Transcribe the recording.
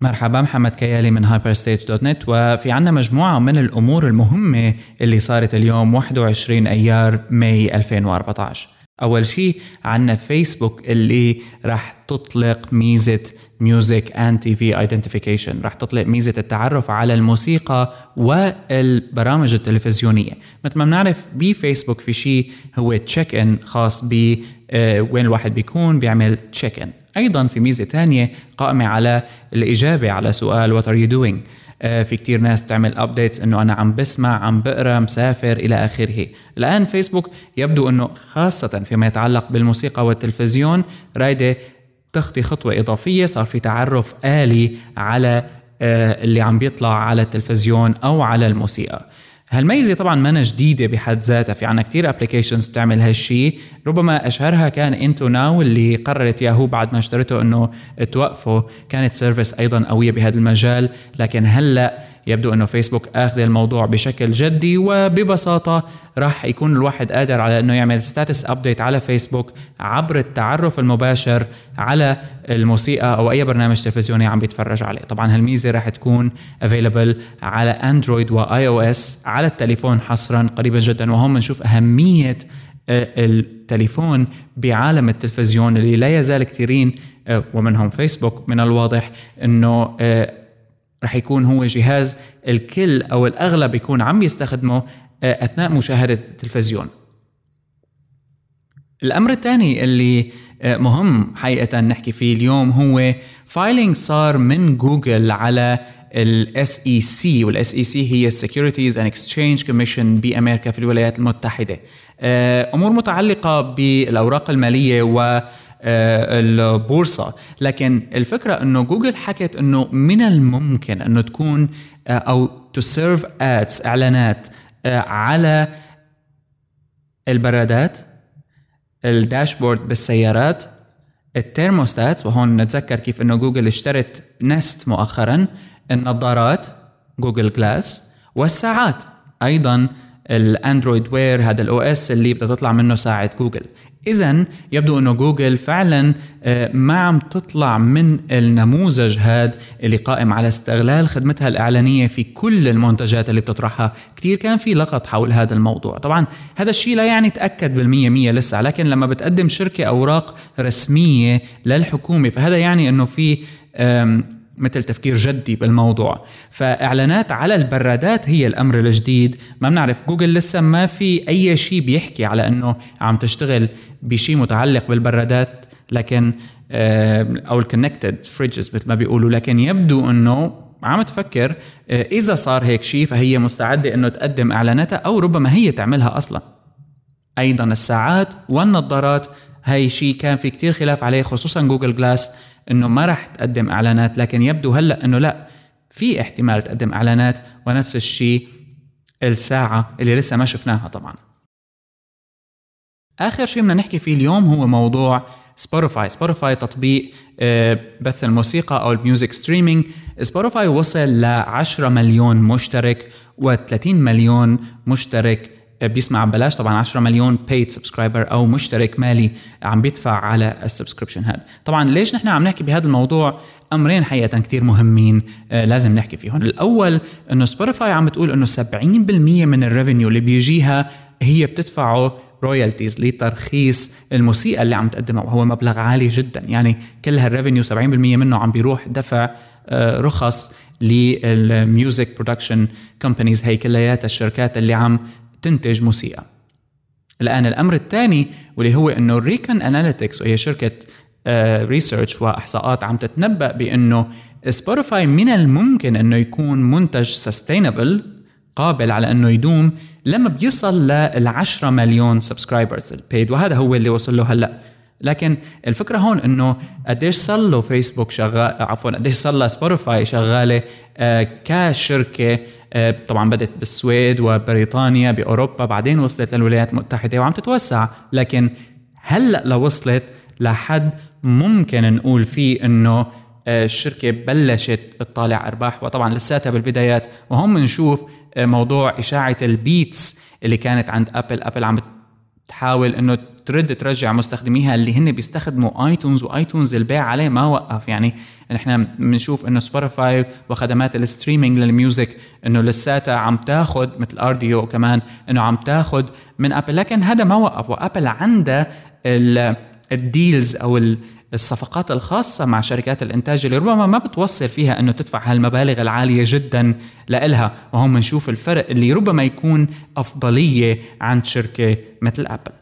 مرحبا محمد كيالي من hyperstage.net وفي عنا مجموعة من الأمور المهمة اللي صارت اليوم 21 أيار May 2014 أول شيء عنا فيسبوك اللي راح تطلق ميزة music and TV identification راح تطلق ميزة التعرف على الموسيقى والبرامج التلفزيونية. مثل ما بنعرف بفيسبوك في شيء هو check in خاص ب آه، وين الواحد بيكون بيعمل check in أيضا في ميزة ثانية قائمة على الإجابة على سؤال what are you doing في كتير ناس بتعمل updates إنه أنا عم بسمع عم بقرأ مسافر إلى آخره. الآن فيسبوك يبدو إنه خاصة فيما يتعلق بالموسيقى والتلفزيون رايدة تخطي خطوة إضافية صار في تعرف آلي على آه، اللي عم بيطلع على التلفزيون أو على الموسيقى. هالميزة طبعا ما جديدة بحد ذاتها في عنا كتير applications بتعمل هالشيء ربما أشهرها كان IntoNow اللي قررت ياهو بعد ما اشترته إنه توقفه. كانت service أيضا قوية بهذا المجال لكن هلأ يبدو أنه فيسبوك آخذ الموضوع بشكل جدي وببساطة راح يكون الواحد قادر على أنه يعمل status update على فيسبوك عبر التعرف المباشر على الموسيقى أو أي برنامج تلفزيوني عم بيتفرج عليه. طبعا هالميزة راح تكون available على Android و iOS على التليفون حصرا قريبا جدا. وهم بنشوف أهمية آه، التليفون بعالم التلفزيون اللي لا يزال كثيرين آه، ومنهم فيسبوك. من الواضح أنه آه، رح يكون هو جهاز الكل أو الأغلب يكون عم يستخدمه آه، أثناء مشاهدة التلفزيون. الأمر الثاني اللي آه، مهم حقيقة نحكي فيه اليوم هو filing صار من جوجل على الاس اي سي والاس اي سي هي ال Securities and Exchange Commission بأمريكا في الولايات المتحدة. آه، أمور متعلقة بالأوراق المالية و البورصة. لكن الفكرة إنه جوجل حكت إنه من الممكن إنه تكون آه، أو to serve ads إعلانات آه، على البرادات ال dashboard بالسيارات الترموستات. وهون نتذكر كيف إنه جوجل اشترت Nest مؤخرا النظارات Google Glass والساعات. أيضا ال Android Wear هذا ال OS اللي بدها تطلع منه ساعة جوجل. اذا يبدو أنه جوجل فعلا آه، ما عم تطلع من النموذج هذا اللي قائم على استغلال خدمتها الإعلانية في كل المنتجات اللي بتطرحها. كثير كان في لغط حول هذا الموضوع. طبعا هذا الشيء لا يعني تأكد بالمية مية لسه لكن لما بتقدم شركة أوراق رسمية للحكومة فهذا يعني أنه في مثل تفكير جدي بالموضوع. فإعلانات على البرادات هي الأمر الجديد. ما بنعرف جوجل لسه ما في أي شيء بيحكي على إنه عم تشتغل بشيء متعلق بالبرادات. لكن أو ال connected fridges مثل ما بيقولوا. لكن يبدو إنه عم تفكر آه، إذا صار هيك شيء فهي مستعدة إنه تقدم إعلاناتها أو ربما هي تعملها أصلا. أيضا الساعات والنظارات هي شيء كان في كتير خلاف عليه خصوصا Google Glass. إنه ما راح تقدم إعلانات لكن يبدو هلأ إنه لأ في احتمال تقدم إعلانات ونفس الشيء الساعة اللي لسه ما شفناها طبعا. آخر شيء بدنا نحكي فيه اليوم هو موضوع سبوتيفاي سبوتيفاي تطبيق آه، بث الموسيقى أو ال music streaming. سبوتيفاي وصل ل 10 مليون مشترك و30 مليون مشترك بيسمع ببلاش. طبعا 10 مليون paid subscriber أو مشترك مالي عم بيدفع على ال subscription هذا طبعا ليش نحن عم نحكي بهذا الموضوع؟ أمرين حقيقة كثير مهمين آه لازم نحكي فيهم. الأول إنه سبوتيفاي عم بتقول إنه 70% من ال revenue اللي بيجيها هي بتدفعه royalties لترخيص الموسيقى اللي عم تقدمها وهو مبلغ عالي جدا. يعني كل هال revenue 70% منه عم بيروح دفع آه رخص لل music production companies هي كلياتها الشركات اللي عم تنتج موسيقى. الآن الأمر الثاني واللي هو أنه Recon Analytics وهي شركة research uh, وإحصاءات عم تتنبأ بأنه سبوتيفاي من الممكن أنه يكون منتج sustainable قابل على أنه يدوم لما بيصل لل 10 مليون subscribers ال paid وهذا هو اللي وصل له هلأ. لكن الفكرة هون إنه قديش صار له فيسبوك شغال عفوا قديش صار له سبوتيفاي شغالة آه كشركة آه، طبعا بدت بالسويد وبريطانيا بأوروبا بعدين وصلت للولايات المتحدة وعم تتوسع. لكن هلأ لو وصلت لحد ممكن نقول فيه إنه آه، الشركة بلشت تطالع أرباح. وطبعا لساتها بالبدايات. وهم بنشوف آه، موضوع إشاعة ال Beats اللي كانت عند أبل. أبل عم تحاول إنه ترد ترجع مستخدميها اللي هن بيستخدموا آيتونز وآيتونز البيع عليه ما وقف. يعني نحن بنشوف إنه سبوتيفاي وخدمات ال streaming لل music إنه لساتها عم تاخذ مثل Rdio كمان إنه عم تاخذ من ابل لكن هذا ما وقف. وأبل عندها ال deals أو الصفقات الخاصة مع شركات الإنتاج اللي ربما ما بتوصل فيها أنه تدفع هالمبالغ العالية جدا لإلها. وهم نشوف الفرق اللي ربما يكون أفضلية عند شركة مثل أبل